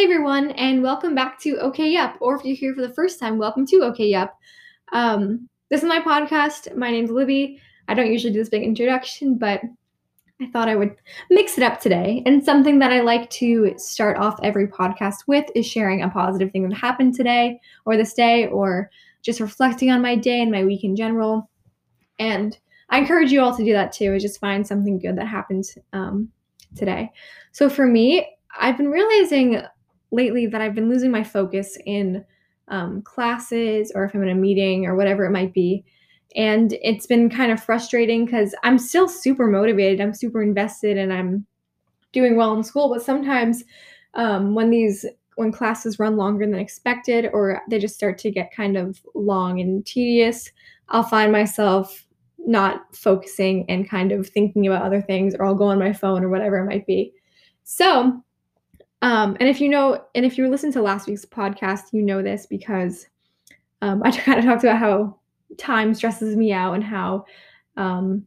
Hey everyone, and welcome back to OK Yup. Or if you're here for the first time, welcome to OK Yup. Um, this is my podcast. My name's Libby. I don't usually do this big introduction, but I thought I would mix it up today. And something that I like to start off every podcast with is sharing a positive thing that happened today or this day, or just reflecting on my day and my week in general. And I encourage you all to do that too. Is just find something good that happened um, today. So for me, I've been realizing lately that I've been losing my focus in um, classes or if I'm in a meeting or whatever it might be. And it's been kind of frustrating because I'm still super motivated, I'm super invested, and I'm doing well in school. But sometimes um, when these when classes run longer than expected or they just start to get kind of long and tedious, I'll find myself not focusing and kind of thinking about other things, or I'll go on my phone or whatever it might be. So um, and if you know, and if you listen to last week's podcast, you know this because um, I kind of talked about how time stresses me out and how um,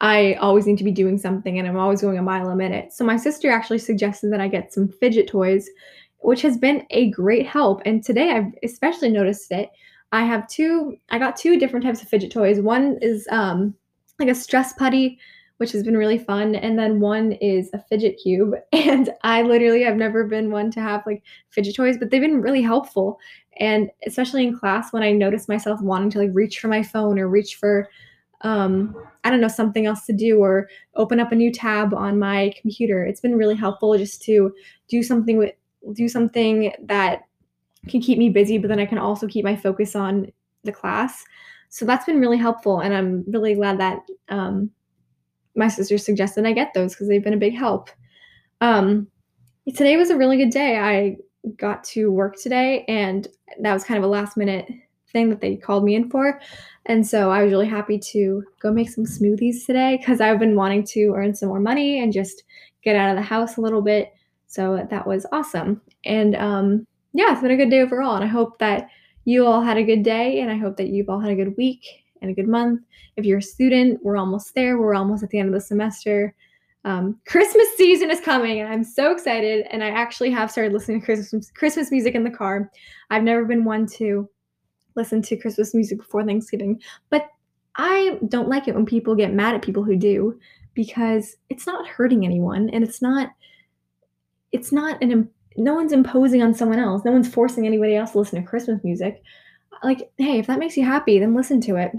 I always need to be doing something and I'm always going a mile a minute. So my sister actually suggested that I get some fidget toys, which has been a great help. And today I've especially noticed it. I have two, I got two different types of fidget toys. One is um, like a stress putty which has been really fun. And then one is a fidget cube. And I literally have never been one to have like fidget toys, but they've been really helpful. And especially in class when I notice myself wanting to like reach for my phone or reach for um, I don't know, something else to do or open up a new tab on my computer. It's been really helpful just to do something with do something that can keep me busy, but then I can also keep my focus on the class. So that's been really helpful, and I'm really glad that um, my sister suggested I get those because they've been a big help. Um, today was a really good day. I got to work today, and that was kind of a last minute thing that they called me in for. And so I was really happy to go make some smoothies today because I've been wanting to earn some more money and just get out of the house a little bit. So that was awesome. And um, yeah, it's been a good day overall. And I hope that you all had a good day, and I hope that you've all had a good week and a good month. If you're a student, we're almost there. We're almost at the end of the semester. Um, Christmas season is coming, and I'm so excited. And I actually have started listening to Christmas Christmas music in the car. I've never been one to listen to Christmas music before Thanksgiving, but I don't like it when people get mad at people who do because it's not hurting anyone, and it's not it's not an no one's imposing on someone else. No one's forcing anybody else to listen to Christmas music. Like, hey, if that makes you happy, then listen to it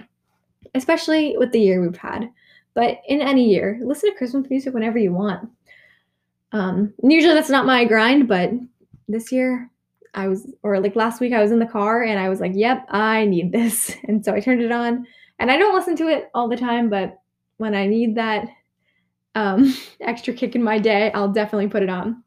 especially with the year we've had. But in any year, listen to Christmas music whenever you want. Um, usually that's not my grind, but this year I was, or like last week, I was in the car and I was like, yep, I need this. And so I turned it on. And I don't listen to it all the time, but when I need that um, extra kick in my day, I'll definitely put it on.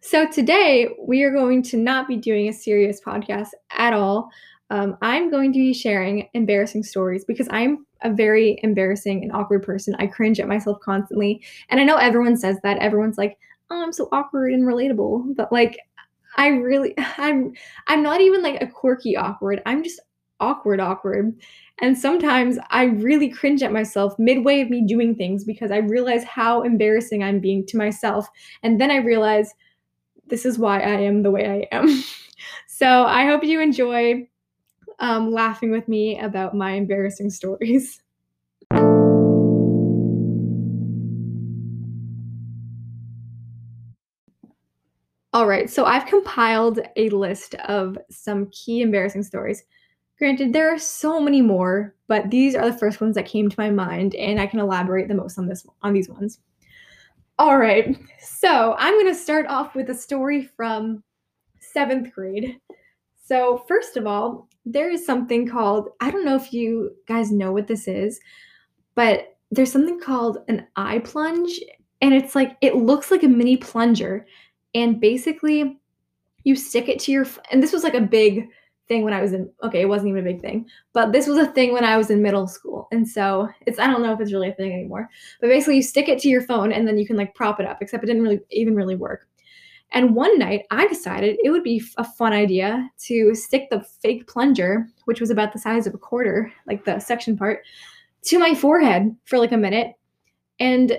So today we are going to not be doing a serious podcast at all um, I'm going to be sharing embarrassing stories because I'm a very embarrassing and awkward person. I cringe at myself constantly. And I know everyone says that. Everyone's like, oh, I'm so awkward and relatable. But like, I really, I'm, I'm not even like a quirky awkward. I'm just awkward, awkward. And sometimes I really cringe at myself midway of me doing things because I realize how embarrassing I'm being to myself. And then I realize this is why I am the way I am. so I hope you enjoy um, laughing with me about my embarrassing stories. All right, so I've compiled a list of some key embarrassing stories. Granted, there are so many more, but these are the first ones that came to my mind, and I can elaborate the most on this on these ones. All right, so I'm going to start off with a story from seventh grade. So, first of all, there is something called, I don't know if you guys know what this is, but there's something called an iPlunge. And it's like, it looks like a mini plunger. And basically, you stick it to your, and this was like a big thing when I was in, okay, it wasn't even a big thing, but this was a thing when I was in middle school. And so it's, I don't know if it's really a thing anymore, but basically you stick it to your phone and then you can like prop it up, except it didn't really even really work. And one night I decided it would be a fun idea to stick the fake plunger, which was about the size of a quarter, like the section part, to my forehead for like a minute. And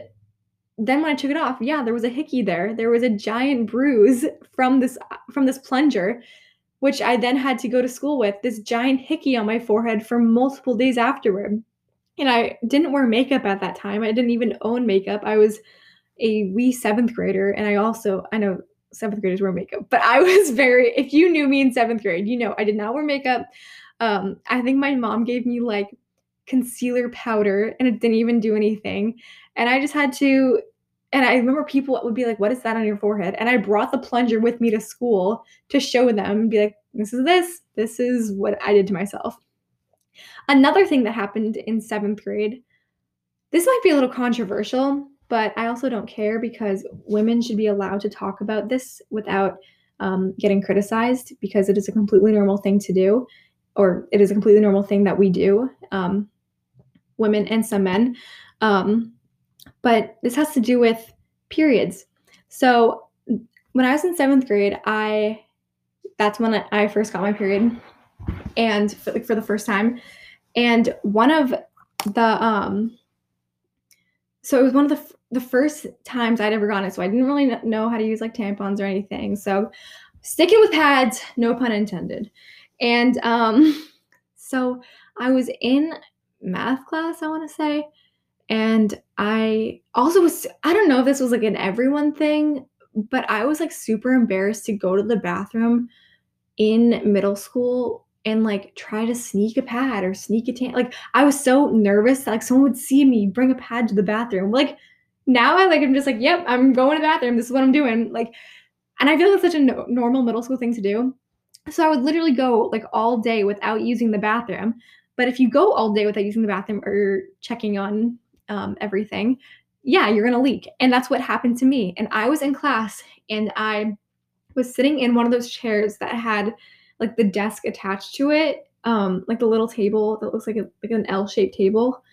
then when I took it off, yeah, there was a hickey there. There was a giant bruise from this from this plunger, which I then had to go to school with. This giant hickey on my forehead for multiple days afterward. And I didn't wear makeup at that time. I didn't even own makeup. I was a wee seventh grader, and I also I know seventh graders wear makeup, but I was very. If you knew me in seventh grade, you know I did not wear makeup. Um, I think my mom gave me like concealer powder, and it didn't even do anything. And I just had to. And I remember people would be like, "What is that on your forehead?" And I brought the plunger with me to school to show them and be like, "This is this. This is what I did to myself." Another thing that happened in seventh grade. This might be a little controversial, but I also don't care because women should be allowed to talk about this without um, getting criticized because it is a completely normal thing to do, or it is a completely normal thing that we do, um, women and some men. Um, but this has to do with periods. So when I was in seventh grade, I that's when I first got my period, and for, like for the first time, and one of the um so it was one of the the first times I'd ever gotten it, so I didn't really know how to use like tampons or anything. So sticking with pads, no pun intended. And um, so I was in math class, I want to say, and I also was I don't know if this was like an everyone thing, but I was like super embarrassed to go to the bathroom in middle school and like try to sneak a pad or sneak a tan. Like I was so nervous that like someone would see me bring a pad to the bathroom. Like now I like I'm just like, yep, I'm going to the bathroom. This is what I'm doing. Like, and I feel like it's such a no- normal middle school thing to do. So I would literally go like all day without using the bathroom. But if you go all day without using the bathroom or checking on um, everything, yeah, you're gonna leak. And that's what happened to me. And I was in class and I was sitting in one of those chairs that had like the desk attached to it, um, like the little table that looks like a, like an L-shaped table.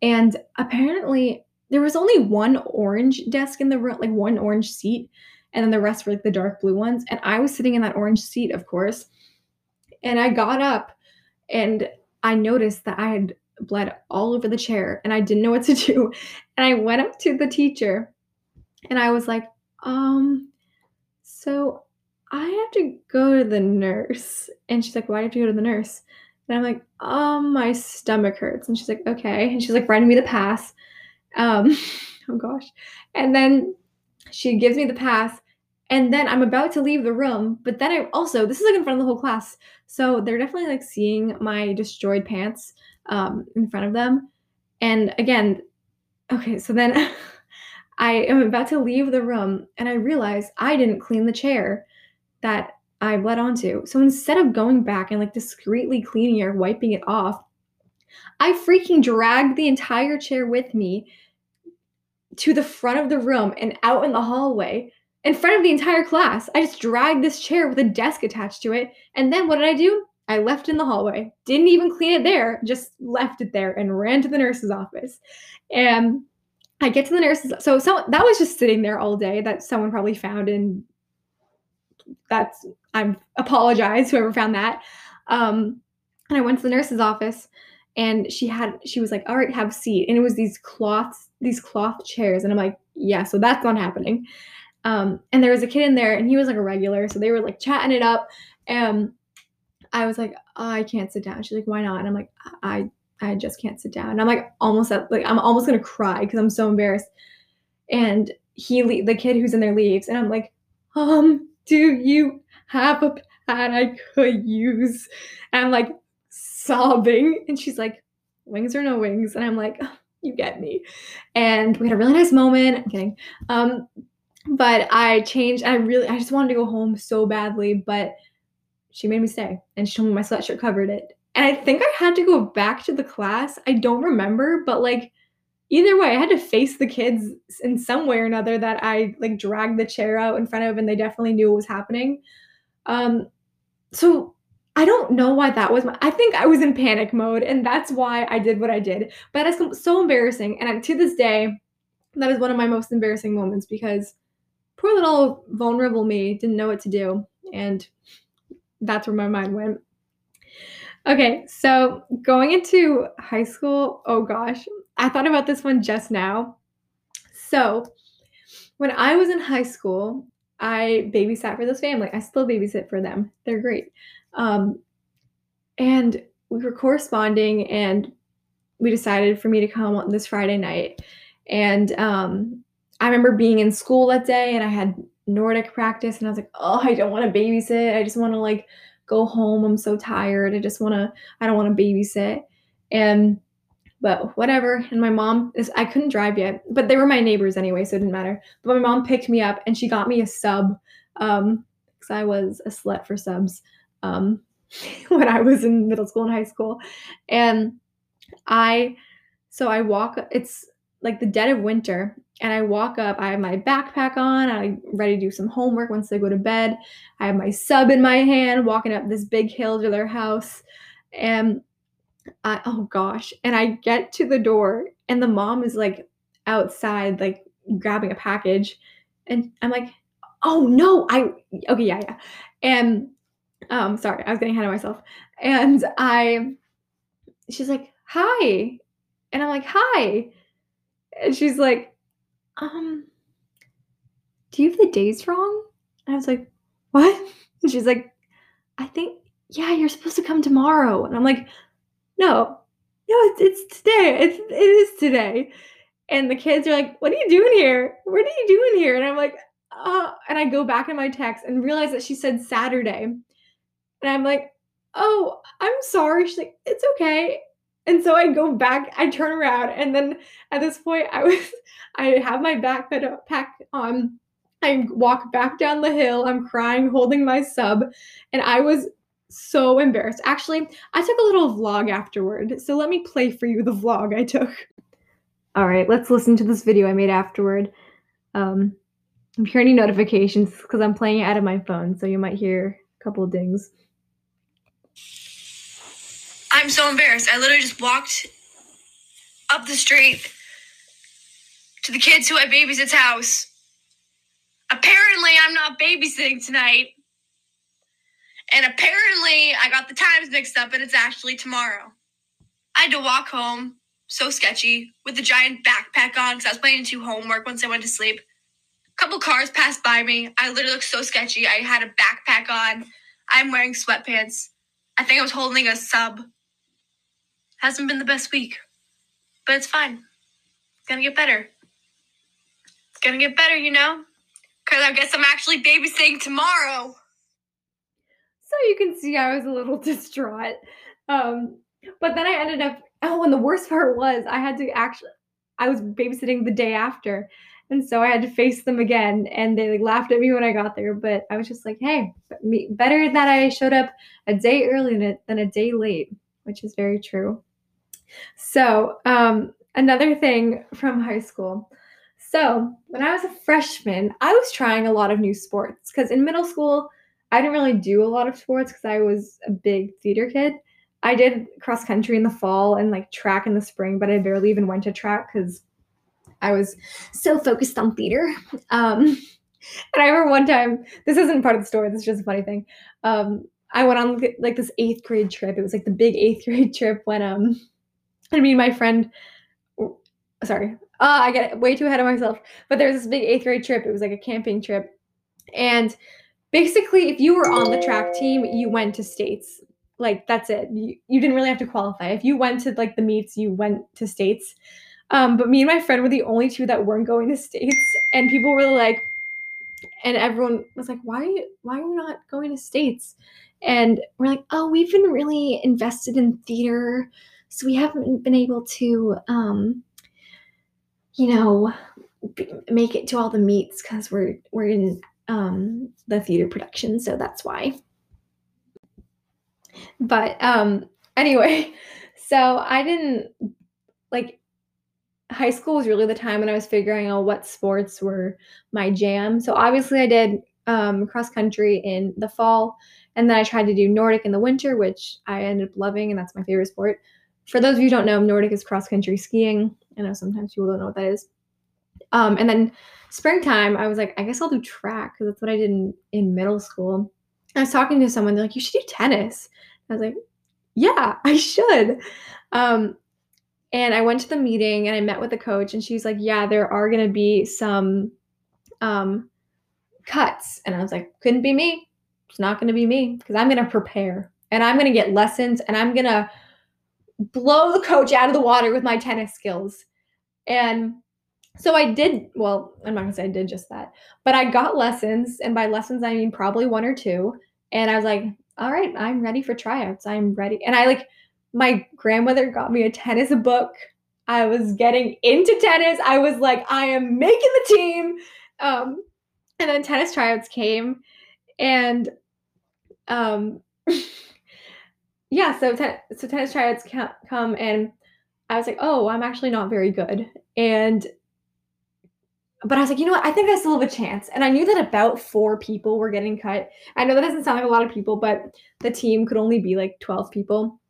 And apparently there was only one orange desk in the room, like one orange seat, and then the rest were like the dark blue ones. And I was sitting in that orange seat, of course. And I got up and I noticed that I had bled all over the chair and I didn't know what to do. And I went up to the teacher and I was like, um, so I have to go to the nurse. And she's like, why do you go to the nurse? And I'm like, um, my stomach hurts. And she's like, okay. And she's like writing me the pass. Um, oh gosh. And then she gives me the pass. And then I'm about to leave the room, but then I also, this is like in front of the whole class. So they're definitely like seeing my destroyed pants um, in front of them. And again, okay, so then I am about to leave the room and I realize I didn't clean the chair that I bled onto. So instead of going back and like discreetly cleaning or wiping it off, I freaking dragged the entire chair with me to the front of the room and out in the hallway in front of the entire class. I just dragged this chair with a desk attached to it. And then what did I do? I left in the hallway. Didn't even clean it there, just left it there and ran to the nurse's office. And I get to the nurse's so so that was just sitting there all day that someone probably found and that's I'm apologize whoever found that. Um and I went to the nurse's office and she had she was like all right have a seat. And it was these cloths these cloth chairs. And i'm like yeah so that's not happening. Um and there was a kid in there and he was like a regular. So they were like chatting it up. And i was like oh, i can't sit down. She's like why not? And i'm like i i just can't sit down. And i'm like almost at, like i'm almost gonna cry because i'm so embarrassed. And he le- the kid who's in there leaves and i'm like um do you have a pad i could use? And i'm like sobbing. And she's like, wings or no wings. And I'm like, oh, you get me. And we had a really nice moment. I'm kidding. Um, but I changed. I really, I just wanted to go home so badly, but she made me stay and she told me my sweatshirt covered it. And I think I had to go back to the class. I don't remember, but like either way, I had to face the kids in some way or another that I like dragged the chair out in front of and they definitely knew what was happening. Um, so I don't know why that was my, I think I was in panic mode and that's why I did what I did. But it's so embarrassing. And to this day, that is one of my most embarrassing moments because poor little vulnerable me didn't know what to do. And that's where my mind went. Okay, so going into high school, oh gosh, I thought about this one just now. So when I was in high school, I babysat for this family. I still babysit for them. They're great. Um, and we were corresponding, and we decided for me to come on this Friday night. And um, I remember being in school that day, and I had Nordic practice, and I was like, oh, I don't want to babysit. I just want to like go home. I'm so tired. I just want to, I don't want to babysit. And but whatever. And my mom is I couldn't drive yet, but they were my neighbors anyway, so it didn't matter. But my mom picked me up and she got me a sub. Um, because I was a slut for subs um when I was in middle school and high school. And I so I walk it's like the dead of winter and I walk up, I have my backpack on, I'm ready to do some homework once I go to bed. I have my sub in my hand, walking up this big hill to their house. And I, oh gosh. And I get to the door and the mom is like outside, like grabbing a package. And I'm like, oh no, I, okay, yeah, yeah. And, um, sorry, I was getting ahead of myself. And I, she's like, hi. And I'm like, hi. And she's like, um, do you have the days wrong? And I was like, what? And she's like, I think, yeah, you're supposed to come tomorrow. And I'm like, no, no, it's, it's today. It's, it is today. And the kids are like, what are you doing here? What are you doing here? And I'm like, uh, and I go back in my text and realize that she said Saturday. And I'm like, oh, I'm sorry. She's like, it's okay. And so I go back, I turn around, and then at this point, I was, I have my backpack on. I walk back down the hill. I'm crying, holding my sub, and I was so embarrassed. Actually, I took a little vlog afterward. So let me play for you the vlog I took. All right, let's listen to this video I made afterward. Um, I'm hearing notifications because I'm playing it out of my phone, so you might hear a couple dings. I'm so embarrassed. I literally just walked up the street to the kids who I babysit's house. Apparently, I'm not babysitting tonight. And apparently, I got the times mixed up and it's actually tomorrow. I had to walk home, so sketchy, with a giant backpack on because I was planning to do homework once I went to sleep. A couple cars passed by me. I literally looked so sketchy. I had a backpack on. I'm wearing sweatpants. I think I was holding a sub. Hasn't been the best week, but it's fine. It's gonna get better. It's gonna get better, you know? Because I guess I'm actually babysitting tomorrow so you can see I was a little distraught. Um, but then I ended up, oh, and the worst part was I had to actually, I was babysitting the day after. And so I had to face them again, and they like laughed at me when I got there. But I was just like, "Hey, better that I showed up a day early than a day late," which is very true. So um, another thing from high school. So when I was a freshman, I was trying a lot of new sports because in middle school I didn't really do a lot of sports because I was a big theater kid. I did cross country in the fall and like track in the spring, but I barely even went to track because I was so focused on theater. Um, and I remember one time, this isn't part of the story, this is just a funny thing. Um, I went on like this eighth grade trip. It was like the big eighth grade trip when um, I mean, my friend, sorry, uh, I get way too ahead of myself. But there was this big eighth grade trip. It was like a camping trip, and basically if you were on the track team you went to states like that's it you, you didn't really have to qualify if you went to like the meets you went to states um, but me and my friend were the only two that weren't going to states and people were like and everyone was like why why are you not going to states and we're like oh we've been really invested in theater so we haven't been able to um you know make it to all the meets because we're we're in um, the theater production, so that's why. But um, anyway, so I didn't like high school was really the time when I was figuring out what sports were my jam. So obviously I did um, cross country in the fall, and then I tried to do Nordic in the winter, which I ended up loving, and that's my favorite sport. For those of you who don't know, Nordic is cross country skiing. I know sometimes people don't know what that is. Um, and then springtime, I was like, I guess I'll do track because that's what I did in, in middle school. I was talking to someone, they're like, you should do tennis. I was like, yeah, I should. Um, and I went to the meeting and I met with the coach, and she's like, yeah, there are going to be some um, cuts. And I was like, couldn't be me. It's not going to be me because I'm going to prepare and I'm going to get lessons and I'm going to blow the coach out of the water with my tennis skills. And so I did, well, I'm not going to say I did just that, but I got lessons. And by lessons, I mean probably one or two. And I was like, all right, I'm ready for tryouts. I'm ready. And I like, my grandmother got me a tennis book. I was getting into tennis. I was like, I am making the team. Um, and then tennis tryouts came, and um, yeah, so so tennis tryouts come, and I was like, oh, I'm actually not very good, and but I was like, you know what? I think I still have a chance. And I knew that about four people were getting cut. I know that doesn't sound like a lot of people, but the team could only be like 12 people.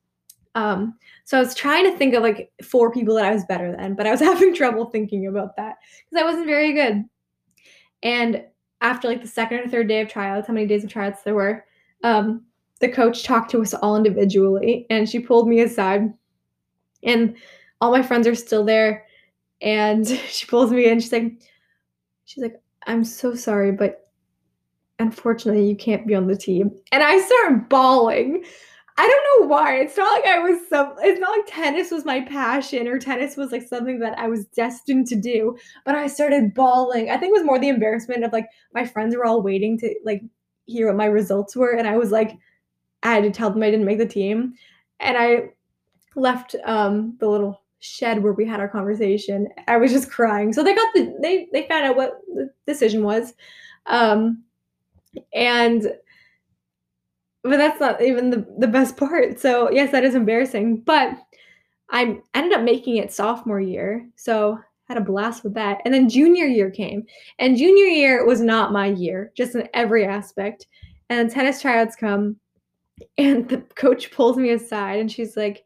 Um, so I was trying to think of like four people that I was better than, but I was having trouble thinking about that because I wasn't very good. And after like the second or third day of tryouts, how many days of tryouts there were, um, the coach talked to us all individually and she pulled me aside. And all my friends are still there. And she pulls me in. She's like, she's like, I'm so sorry, but unfortunately you can't be on the team. And I start bawling. I don't know why. It's not like I was some it's not like tennis was my passion or tennis was like something that I was destined to do, but I started bawling. I think it was more the embarrassment of like my friends were all waiting to like hear what my results were and I was like I had to tell them I didn't make the team. And I left um the little shed where we had our conversation. I was just crying. So they got the they they found out what the decision was. Um and but that's not even the, the best part. So yes, that is embarrassing. But I ended up making it sophomore year. So had a blast with that. And then junior year came. And junior year was not my year, just in every aspect. And tennis tryouts come and the coach pulls me aside and she's like,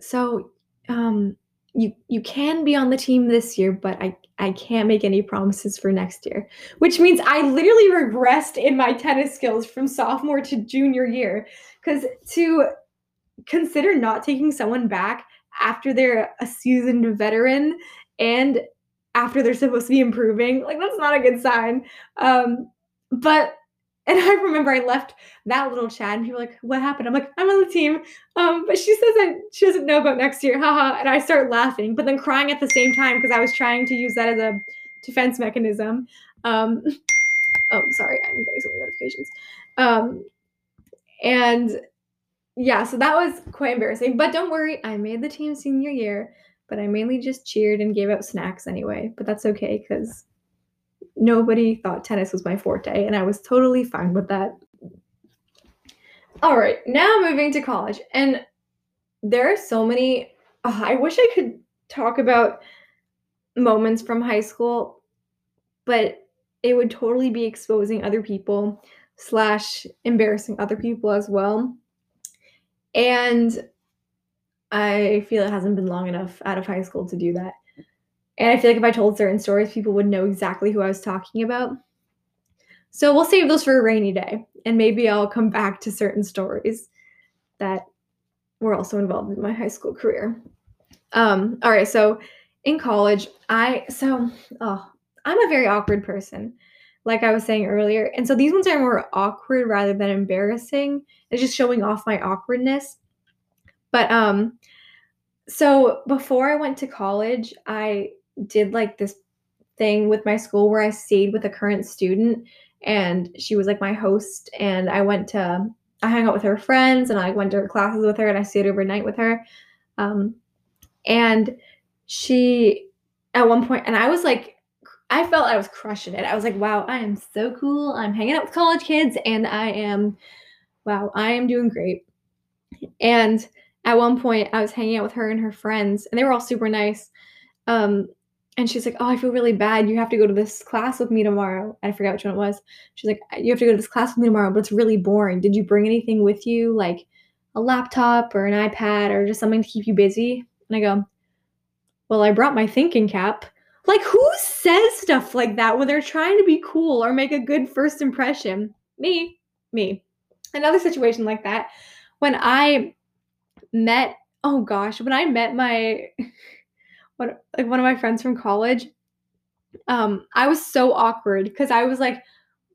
So um you you can be on the team this year, but I I can't make any promises for next year. Which means I literally regressed in my tennis skills from sophomore to junior year cuz to consider not taking someone back after they're a seasoned veteran and after they're supposed to be improving, like that's not a good sign. Um but and I remember I left that little chat and people were like, what happened? I'm like, I'm on the team. Um, but she says that she doesn't know about next year. Haha. And I start laughing, but then crying at the same time because I was trying to use that as a defense mechanism. Um, oh, sorry, I'm getting so many notifications. Um, and yeah, so that was quite embarrassing. But don't worry, I made the team senior year, but I mainly just cheered and gave out snacks anyway. But that's okay because nobody thought tennis was my forte, and I was totally fine with that. All right, now moving to college. And there are so many, oh, I wish I could talk about moments from high school, but it would totally be exposing other people slash embarrassing other people as well. And I feel it hasn't been long enough out of high school to do that. And I feel like if I told certain stories, people would know exactly who I was talking about. So we'll save those for a rainy day. And maybe I'll come back to certain stories that were also involved in my high school career. Um, all right, so in college, I so oh, I'm a very awkward person, like I was saying earlier. And so these ones are more awkward rather than embarrassing. It's just showing off my awkwardness. But um so before I went to college, I did like this thing with my school where I stayed with a current student and she was like my host and I went to I hung out with her friends and I went to her classes with her and I stayed overnight with her. Um, and she at one point and I was like I felt I was crushing it. I was like, wow, I am so cool. I'm hanging out with college kids and I am wow, I am doing great. And at one point I was hanging out with her and her friends and they were all super nice. Um, and she's like, "Oh, I feel really bad. You have to go to this class with me tomorrow." I forgot which one it was. She's like, "You have to go to this class with me tomorrow, but it's really boring. Did you bring anything with you, like a laptop or an iPad or just something to keep you busy?" And I go, "Well, I brought my thinking cap." Like, who says stuff like that when they're trying to be cool or make a good first impression? Me, me. Another situation like that when I met. Oh gosh, when I met my. what like one of my friends from college um, I was so awkward because I was like,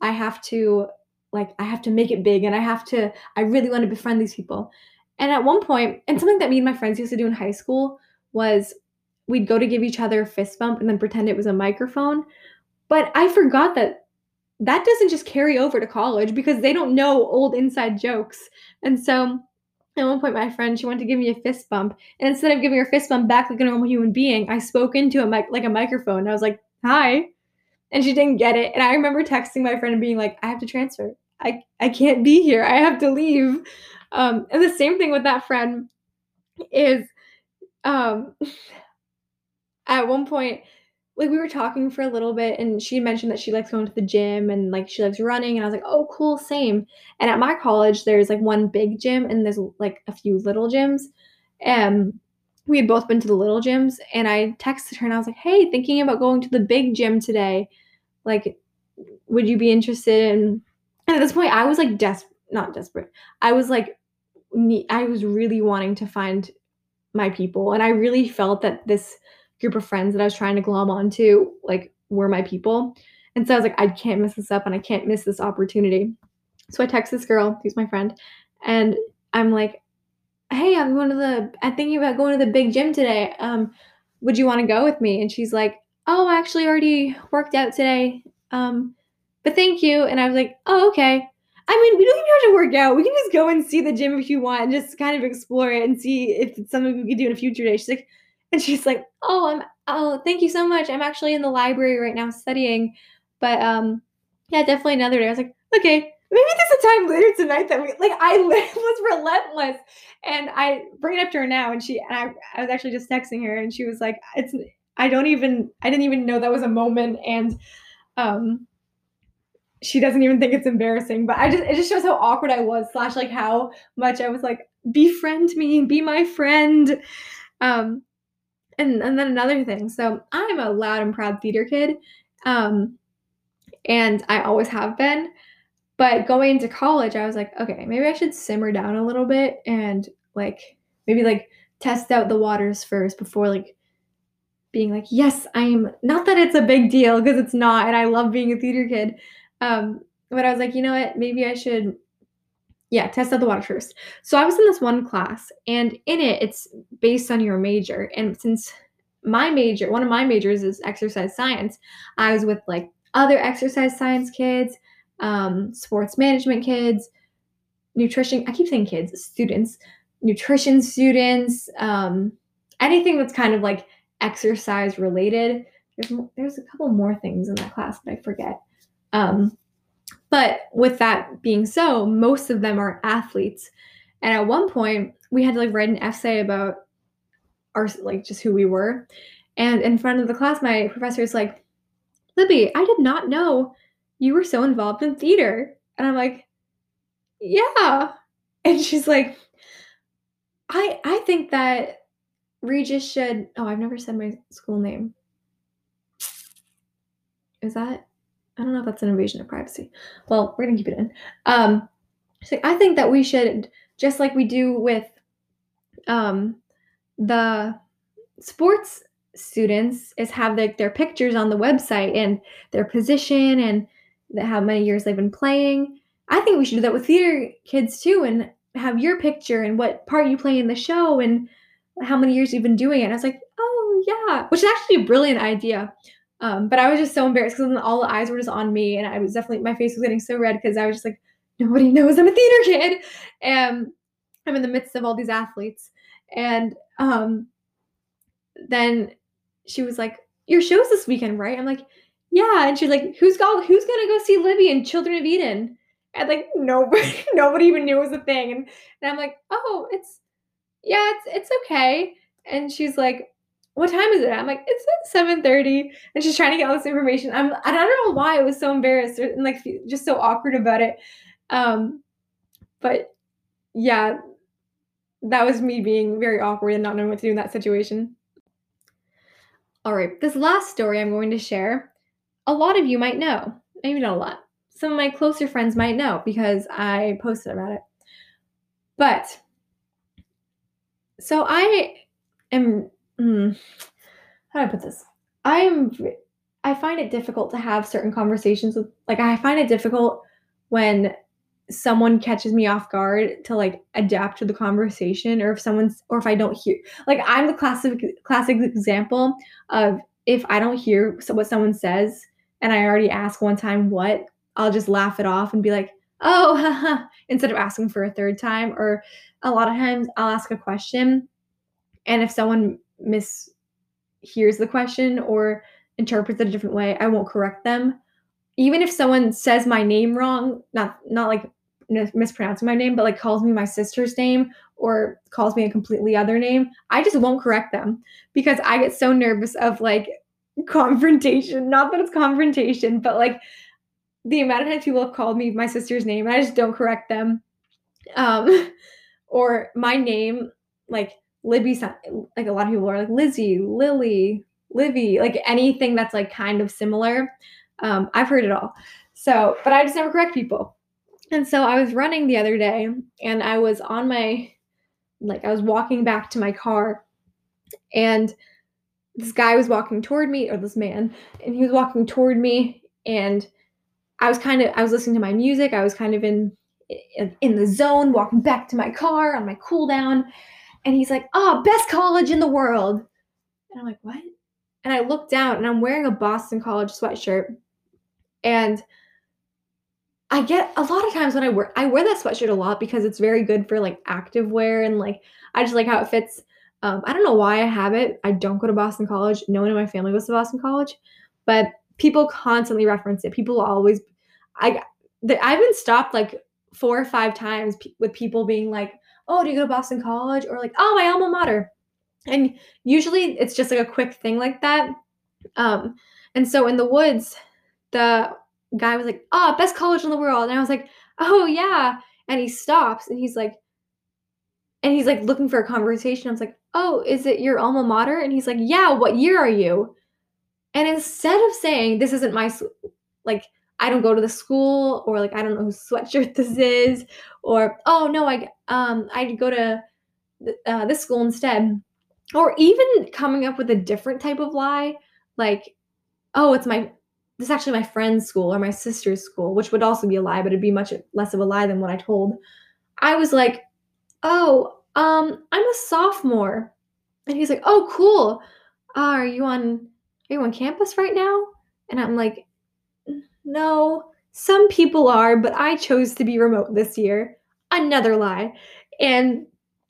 I have to, like, I have to make it big and I have to, I really want to befriend these people. And at one point, and something that me and my friends used to do in high school was we'd go to give each other a fist bump and then pretend it was a microphone. But I forgot that that doesn't just carry over to college because they don't know old inside jokes. And so at one point, my friend, she wanted to give me a fist bump. And instead of giving her fist bump back like a normal human being, I spoke into a mic like a microphone. I was like, hi. And she didn't get it. And I remember texting my friend and being like, I have to transfer. I, I can't be here. I have to leave. Um, and the same thing with that friend is um, at one point, like we were talking for a little bit and she mentioned that she likes going to the gym and like she likes running and I was like, "Oh, cool, same." And at my college there's like one big gym and there's like a few little gyms. And we had both been to the little gyms and I texted her and I was like, "Hey, thinking about going to the big gym today. Like would you be interested in And at this point I was like desperate, not desperate. I was like I was really wanting to find my people and I really felt that this group of friends that I was trying to glom onto like were my people. And so I was like, I can't mess this up and I can't miss this opportunity. So I text this girl, who's my friend, and I'm like, Hey, I'm going to the I'm thinking about going to the big gym today. Um, would you want to go with me? And she's like, Oh, I actually already worked out today. Um, but thank you. And I was like, Oh, okay. I mean, we don't even have to work out. We can just go and see the gym if you want and just kind of explore it and see if it's something we could do in a future day. She's like, and she's like, "Oh, I'm oh, thank you so much. I'm actually in the library right now studying." But um yeah, definitely another day. I was like, "Okay, maybe there's a time later tonight that we like I was relentless." And I bring it up to her now and she and I I was actually just texting her and she was like, "It's I don't even I didn't even know that was a moment and um she doesn't even think it's embarrassing but i just it just shows how awkward i was slash like how much i was like befriend me be my friend um and and then another thing. So I'm a loud and proud theater kid, um, and I always have been. But going into college, I was like, okay, maybe I should simmer down a little bit and like maybe like test out the waters first before like being like, yes, I'm not that it's a big deal because it's not, and I love being a theater kid. Um, but I was like, you know what, maybe I should yeah, test out the water first. So I was in this one class, and in it, it's based on your major. And since my major, one of my majors is exercise science, I was with like other exercise science kids, um, sports management kids, nutrition. I keep saying kids, students, nutrition students, um, anything that's kind of like exercise related. There's there's a couple more things in that class that I forget. Um, but with that being so, most of them are athletes. And at one point, we had to like write an essay about our like just who we were. And in front of the class, my professor is like, Libby, I did not know you were so involved in theater. And I'm like, yeah. And she's like, I I think that Regis should oh, I've never said my school name. Is that I don't know if that's an invasion of privacy. Well, we're gonna keep it in. Um, so I think that we should, just like we do with um, the sports students, is have like their pictures on the website and their position and how many years they've been playing. I think we should do that with theater kids too, and have your picture and what part you play in the show and how many years you've been doing it. And I was like, oh yeah, which is actually a brilliant idea. Um, but I was just so embarrassed because all the eyes were just on me, and I was definitely my face was getting so red because I was just like, nobody knows I'm a theater kid, and I'm in the midst of all these athletes, and um, then she was like, "Your show's this weekend, right?" I'm like, "Yeah," and she's like, "Who's go? Who's gonna go see Libby and Children of Eden?" And like nobody, nobody even knew it was a thing, and, and I'm like, "Oh, it's yeah, it's it's okay." And she's like, what time is it? I'm like, it's at 7:30. And she's trying to get all this information. I'm I don't know why I was so embarrassed and like just so awkward about it. Um, but yeah, that was me being very awkward and not knowing what to do in that situation. All right, this last story I'm going to share, a lot of you might know. Maybe not a lot. Some of my closer friends might know because I posted about it. But so I am mm, how do I put this? I am I find it difficult to have certain conversations with like I find it difficult when someone catches me off guard to like adapt to the conversation or if someone's or if I don't hear like I'm the classic classic example of if I don't hear what someone says and I already ask one time what I'll just laugh it off and be like oh haha instead of asking for a third time or a lot of times I'll ask a question and if someone mishears the question or interprets it a different way I won't correct them even if someone says my name wrong not not like mispronouncing my name, but like calls me my sister's name or calls me a completely other name, I just won't correct them because I get so nervous of like confrontation. Not that it's confrontation, but like the amount of times people have called me my sister's name I just don't correct them. Um, or my name, like Libby, like a lot of people are like Lizzie, Lily, Livy, like anything that's like kind of similar. Um, I've heard it all. So, but I just never correct people. And so I was running the other day and I was on my, like, I was walking back to my car and this guy was walking toward me, or this man, and he was walking toward me. And I was kind of, I was listening to my music. I was kind of in, in, in the zone, walking back to my car on my cool down. And he's like, oh, best college in the world. And I'm like, what? And I look down and I'm wearing a Boston College sweatshirt. And I get a lot of times when I wear I wear that sweatshirt a lot because it's very good for like active wear and like I just like how it fits. Um, I don't know why I have it. I don't go to Boston College. No one in my family goes to Boston College, but people constantly reference it. People always, I, I've been stopped like four or five times with people being like, "Oh, do you go to Boston College?" or like, "Oh, my alma mater," and usually it's just like a quick thing like that. Um, and so in the woods, the guy was like, "Oh, best college in the world," and I was like, "Oh yeah," and he stops and he's like, and he's like looking for a conversation. I was like, "Oh, is it your alma mater?" And he's like, "Yeah, what year are you?" And instead of saying, "This isn't my like." I don't go to the school, or like I don't know whose sweatshirt this is, or oh no, I um I go to uh, this school instead, or even coming up with a different type of lie, like oh it's my this is actually my friend's school or my sister's school, which would also be a lie, but it'd be much less of a lie than what I told. I was like, oh, um, I'm a sophomore. And he's like, oh, cool. Uh, are you on are you on campus right now? And I'm like, no, some people are, but I chose to be remote this year. Another lie. And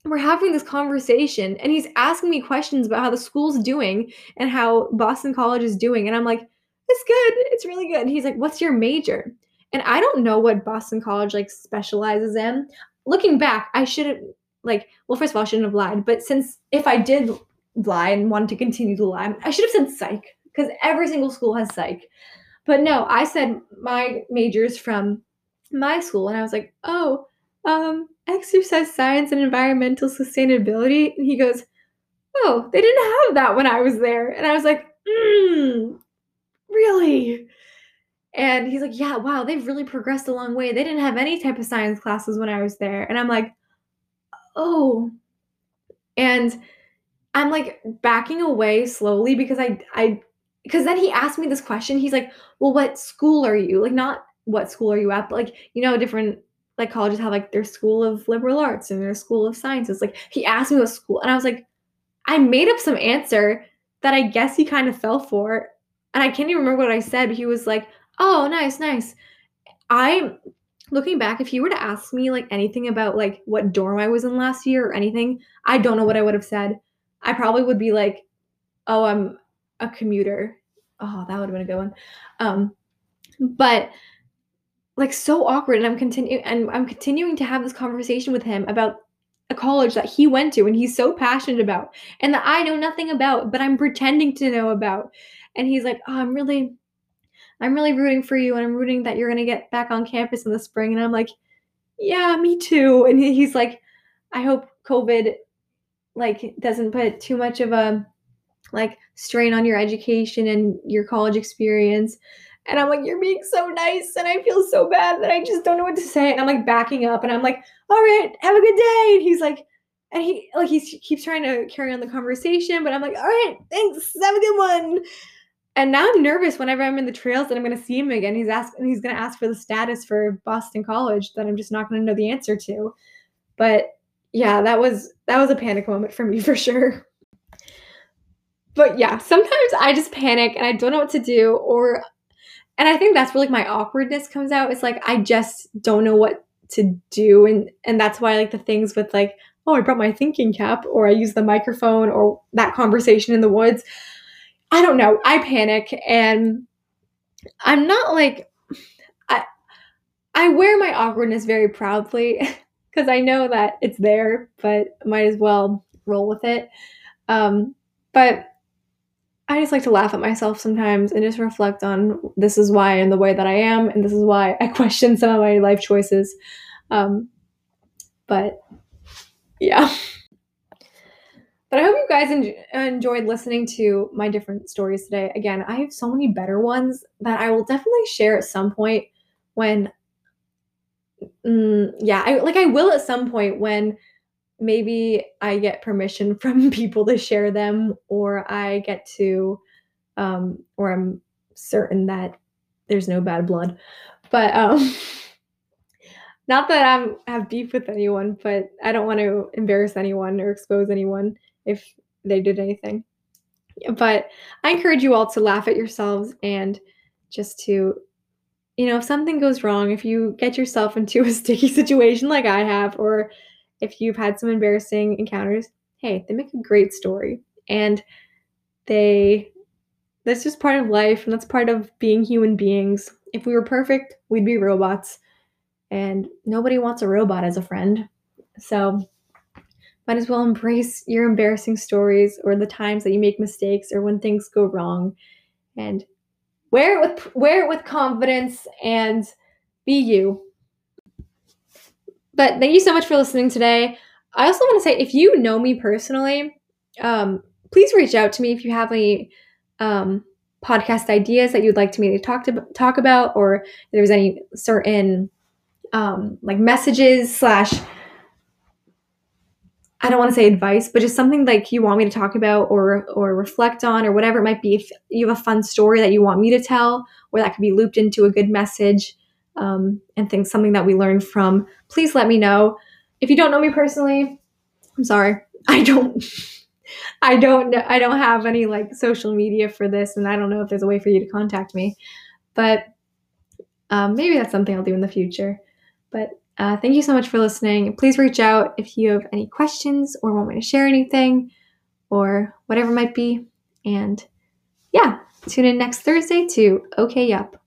we're having this conversation and he's asking me questions about how the school's doing and how Boston College is doing. And I'm like, it's good. It's really good. And he's like, what's your major? And I don't know what Boston College like specializes in. Looking back, I should have like, well, first of all, I shouldn't have lied. But since if I did lie and wanted to continue to lie, I should have said psych because every single school has psych. But no, I said my majors from my school, and I was like, oh, um, exercise science and environmental sustainability. And he goes, oh, they didn't have that when I was there. And I was like, hmm, really? And he's like, yeah, wow, they've really progressed a long way. They didn't have any type of science classes when I was there. And I'm like, oh. And I'm like backing away slowly because I, I, because then he asked me this question. He's like, well, what school are you? Like, not what school are you at, but like, you know, different like colleges have like their school of liberal arts and their school of sciences. Like, he asked me what school, and I was like, I made up some answer that I guess he kind of fell for and I can't even remember what I said, but he was like, "Oh, nice, nice." I'm looking back, if he were to ask me like anything about like what dorm I was in last year or anything, I don't know what I would have said. I probably would be like, "Oh, I'm a commuter." Oh, that would have been a good one. Um, but like so awkward, and I'm continuing and I'm continuing to have this conversation with him about a college that he went to and he's so passionate about and that I know nothing about, but I'm pretending to know about and he's like, "Oh, I'm really I'm really rooting for you and I'm rooting that you're to get back on campus in the spring." And I'm like, "Yeah, me too." And he's like, "I hope COVID like doesn't put too much of a like strain on your education and your college experience." And I'm like, you're being so nice. And I feel so bad that I just don't know what to say. And I'm like backing up and I'm like, all right, have a good day. And he's like, and he like he keeps trying to carry on the conversation, but I'm like, all right, thanks, have a good one. and now I'm nervous whenever I'm in the trails that I'm going to see him again. He's asking, he's going to ask for the status for Boston College that I'm just not going to know the answer to. But yeah, that was that was a panic moment for me for sure. But yeah, sometimes I just panic and I don't know what to do or and I think that's where like my awkwardness comes out. It's like I just don't know what to do and and that's why like the things with like oh I brought my thinking cap or I use the microphone or that conversation in the woods I don't know. I panic and I'm not like I I wear my awkwardness very proudly because I know that it's there, but might as well roll with it. Um, but I just like to laugh at myself sometimes and just reflect on this is why I'm the way that I am, and this is why I question some of my life choices. Um, but yeah. But I hope you guys en- enjoyed listening to my different stories today. Again, I have so many better ones that I will definitely share at some point when mm, yeah, I like I will at some point when maybe I get permission from people to share them or I get to um or I'm certain that there's no bad blood. But um not that I'm have beef with anyone, but I don't want to embarrass anyone or expose anyone if they did anything. But I encourage you all to laugh at yourselves and just to, you know, if something goes wrong, if you get yourself into a sticky situation like I have, or if you've had some embarrassing encounters, hey, they make a great story. And they, that's just part of life and that's part of being human beings. If we were perfect, we'd be robots. And nobody wants a robot as a friend. So might as well embrace your embarrassing stories or the times that you make mistakes or when things go wrong and wear it with wear it with confidence and be you. But thank you so much for listening today. I also want to say if you know me personally, um, please reach out to me if you have any um, podcast ideas that you'd like to me to talk to talk about, or if there's any certain um, like messages slash I don't want to say advice, but just something like you want me to talk about or or reflect on or whatever it might be. If you have a fun story that you want me to tell, or that could be looped into a good message, um, and things something that we learned from, please let me know. If you don't know me personally, I'm sorry. I don't. I don't. I don't have any like social media for this, and I don't know if there's a way for you to contact me. But um, maybe that's something I'll do in the future. But uh, thank you so much for listening. Please reach out if you have any questions or want me to share anything or whatever might be. And yeah, tune in next Thursday to OK Yup.